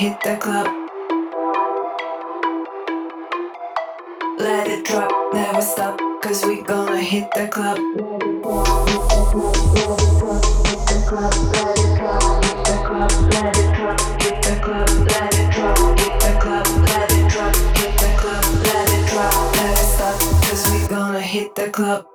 hit the club. Let it drop, never stop, cause we gonna hit the club. Hit the club, hit the club, let it drop, hit the club, let it drop, hit the club, let it drop, hit the club, let it drop, never stop, we gonna hit the club.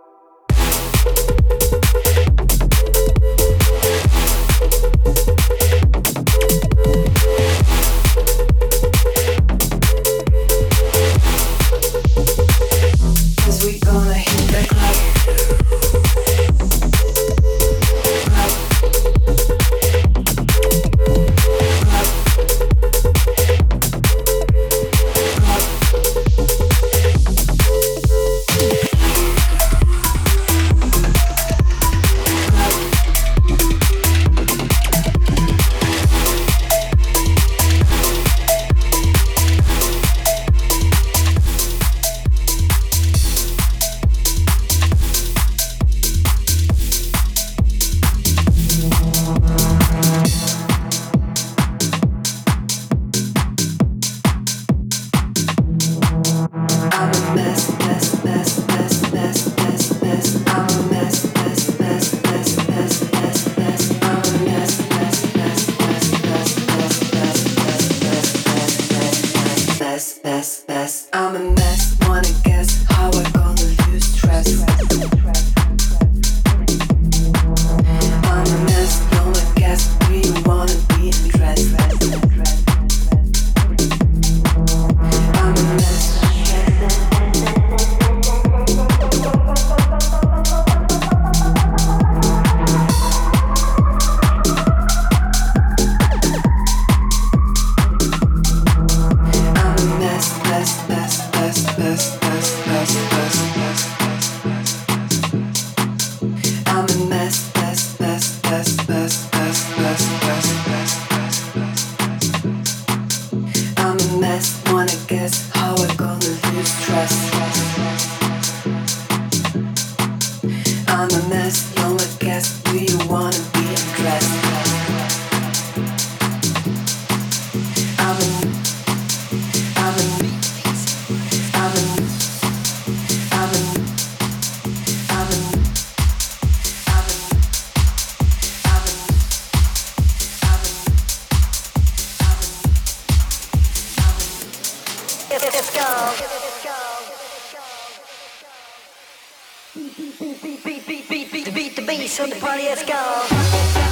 please show the party, let's go.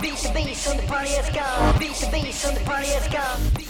Beat the bass on the party, let's go. Beat the bass on the party, let's go.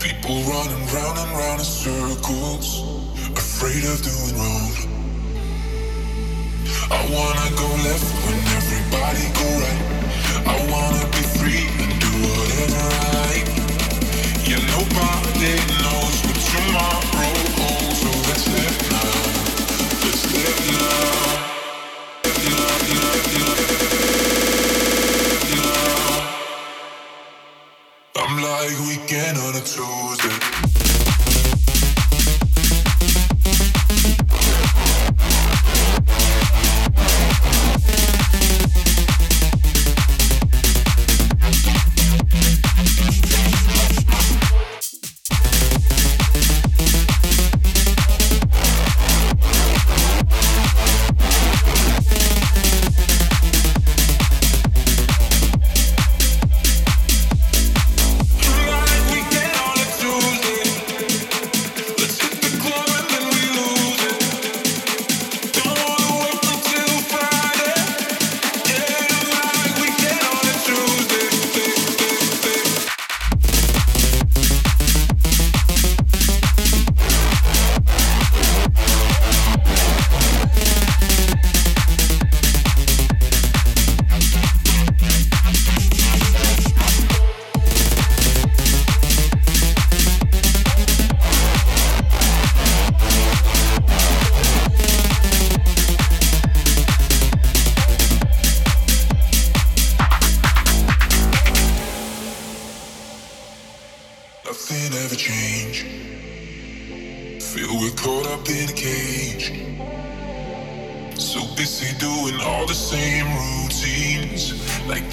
People running round and round in circles, afraid of doing wrong. I wanna go left when everybody go right. I wanna be free and do whatever I like. Yeah, nobody knows what tomorrow. like weekend on a Tuesday.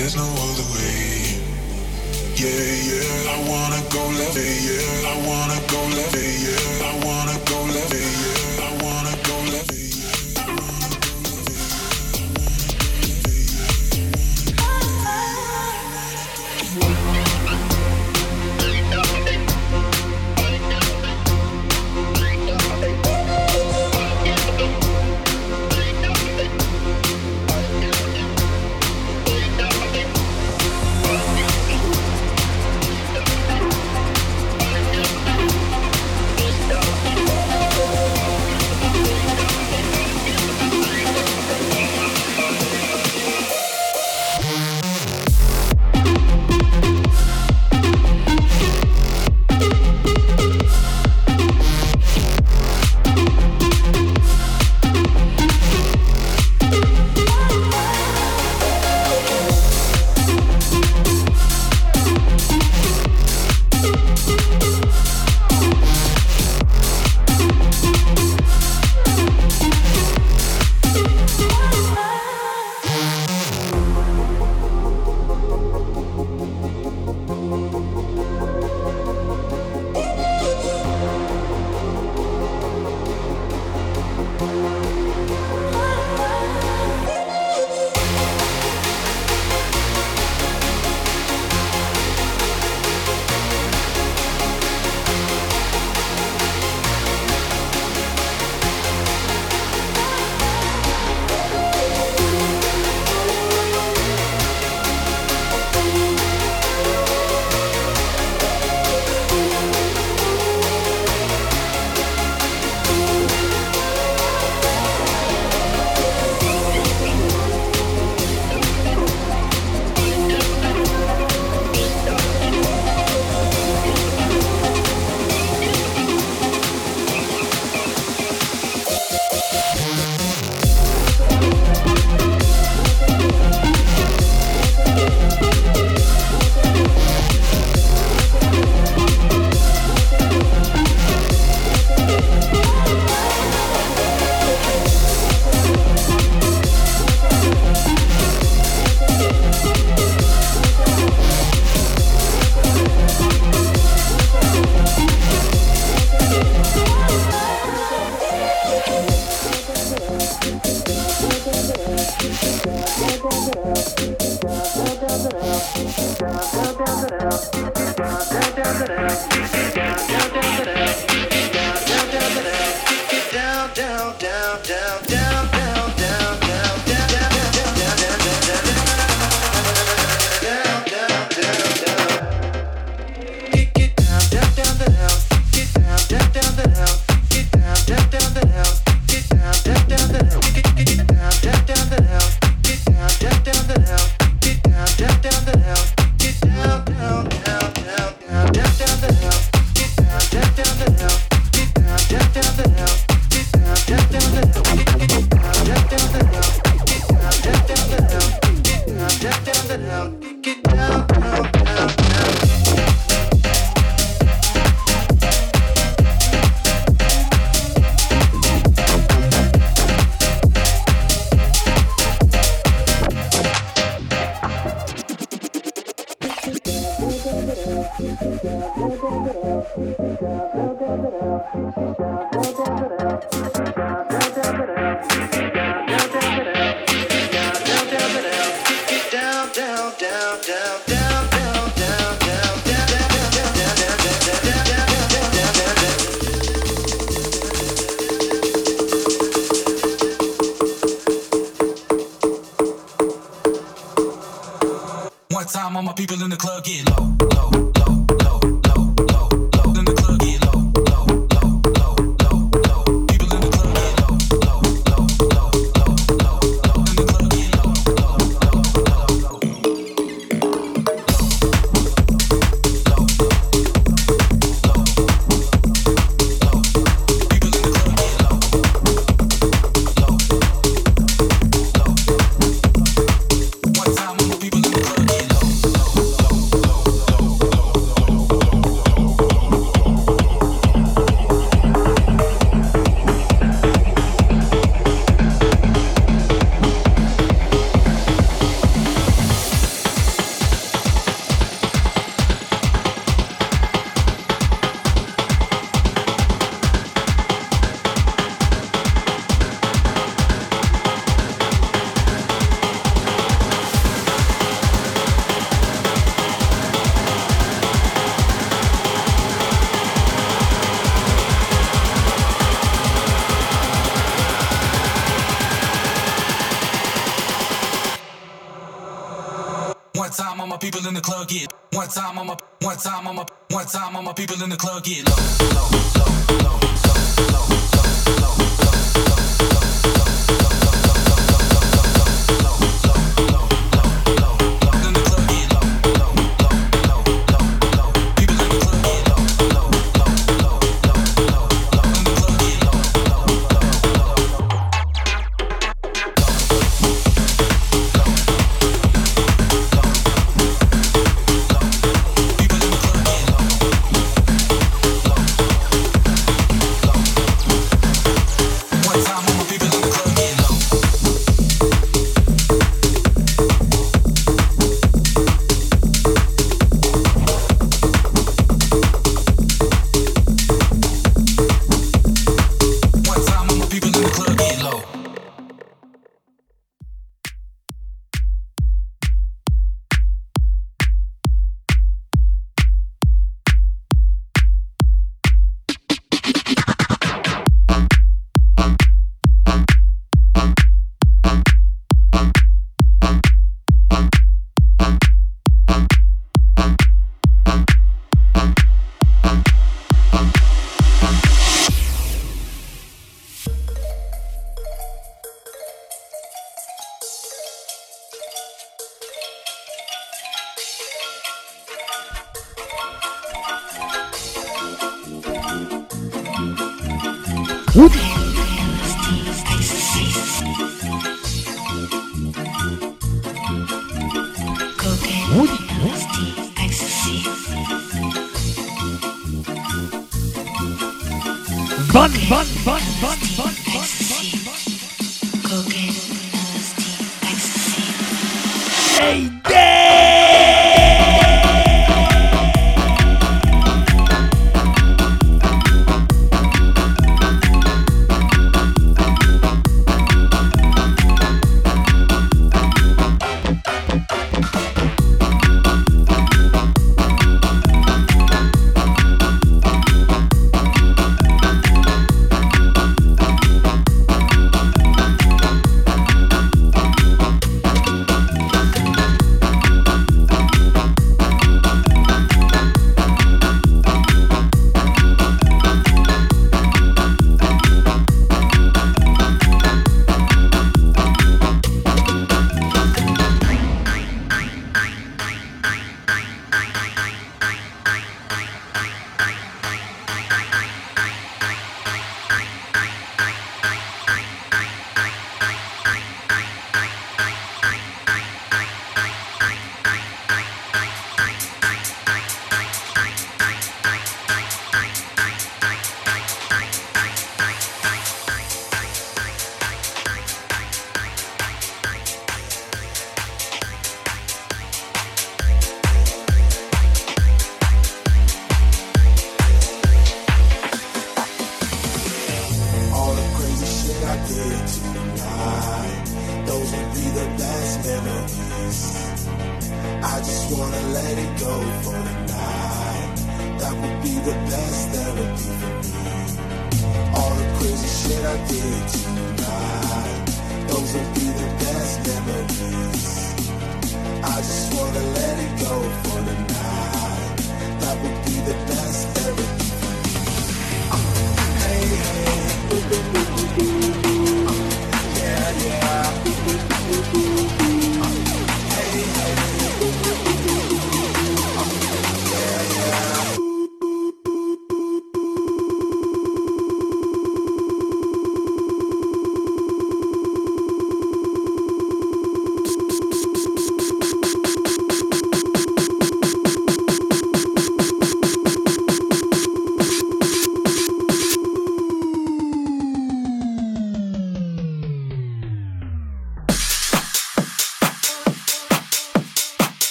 there's no other way. Yeah, yeah, I wanna go left, yeah, I wanna go left, yeah, I wanna go left, yeah. people in the club get low, low.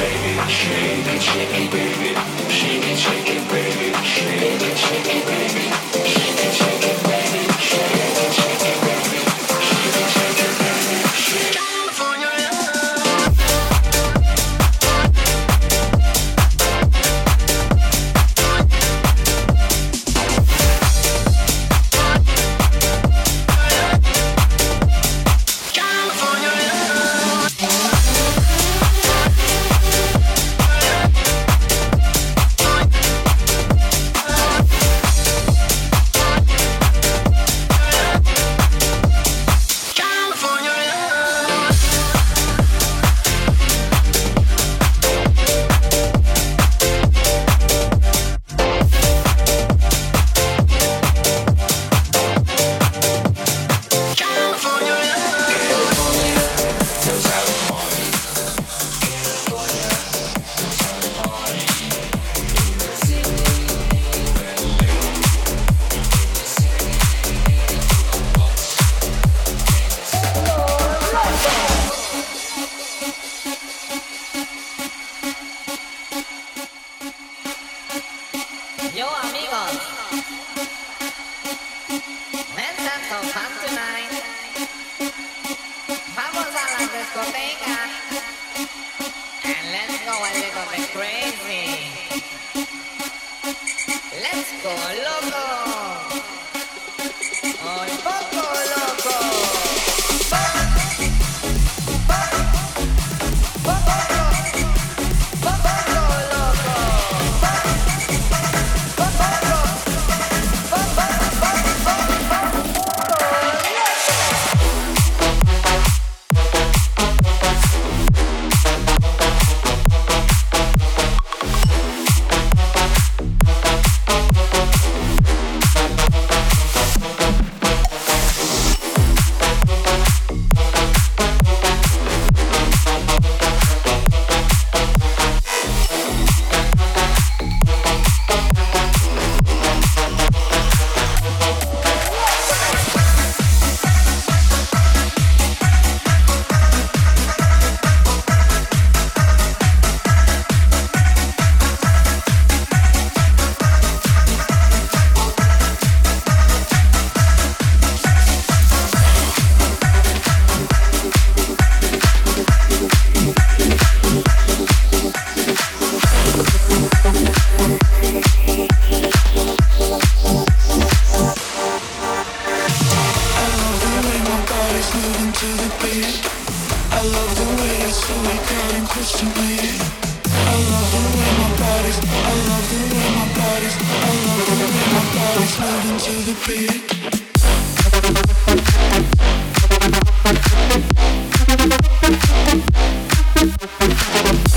baby, shady, shady, baby. to the beat. I love the way it's so iconic, pushing me. I love the way my body's. I love the way my body's. I love the way my body's moving to the beat. Thank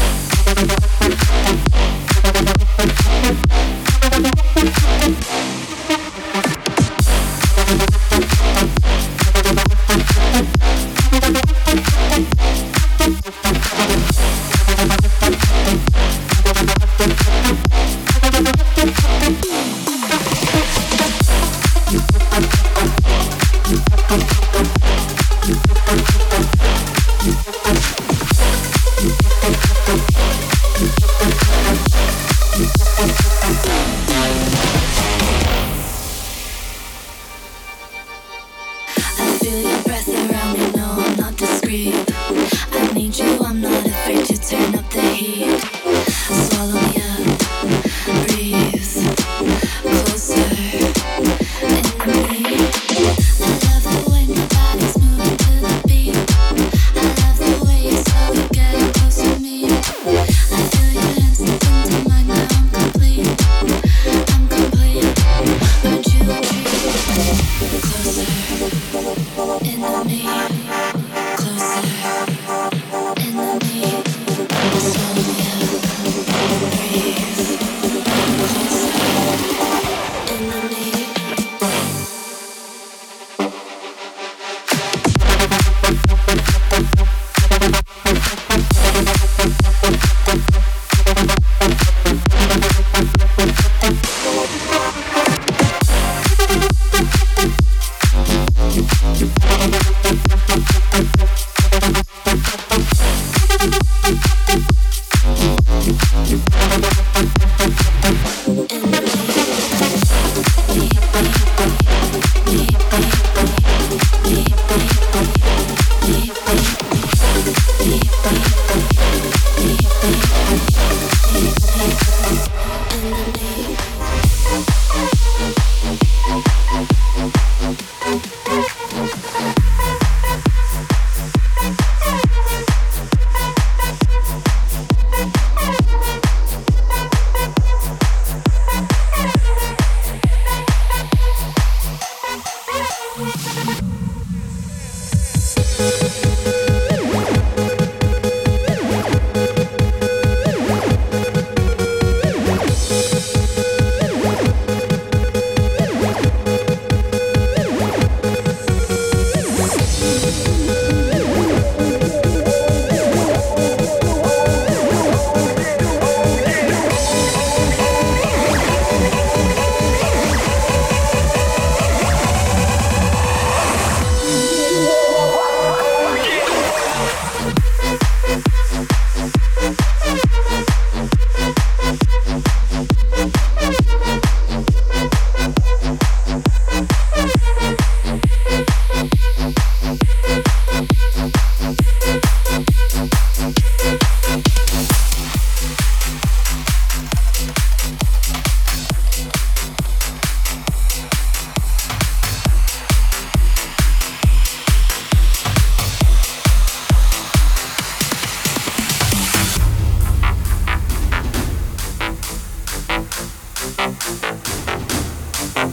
Swallow me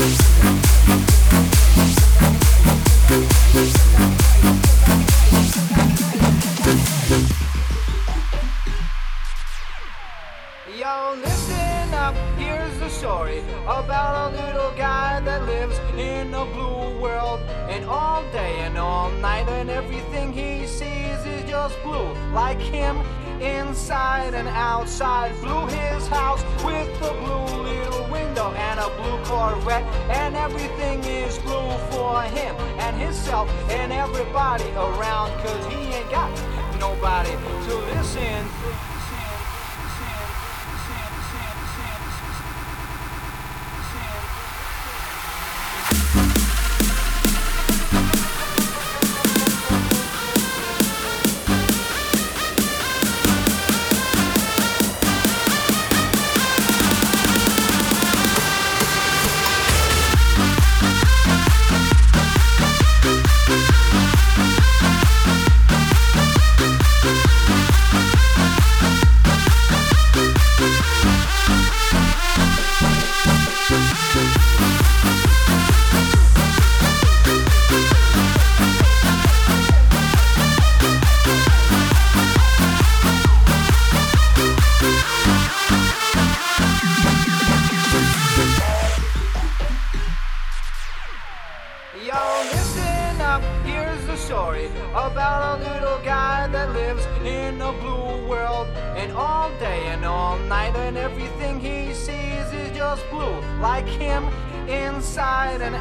Thank you. inside and outside. Blue his house with a blue little window and a blue Corvette. And everything is blue for him and himself and everybody around. Cause he ain't got nobody to listen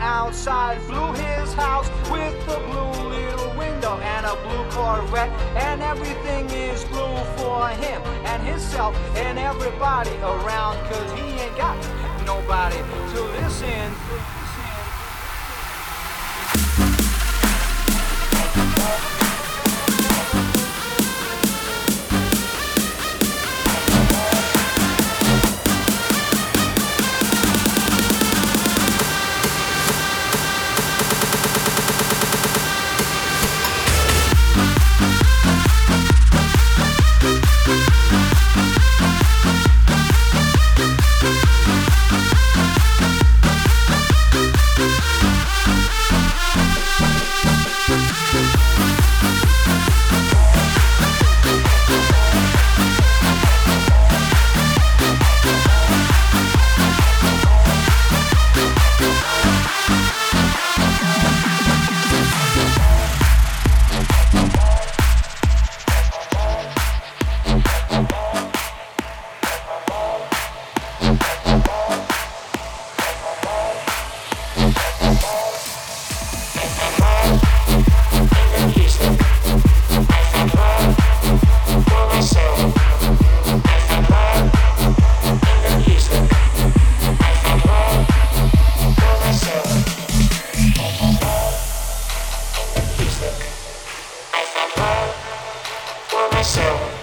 outside. Blue his house with a blue little window and a blue Corvette, and everything is blue for him and himself and everybody around, cause he ain't got nobody to live céu.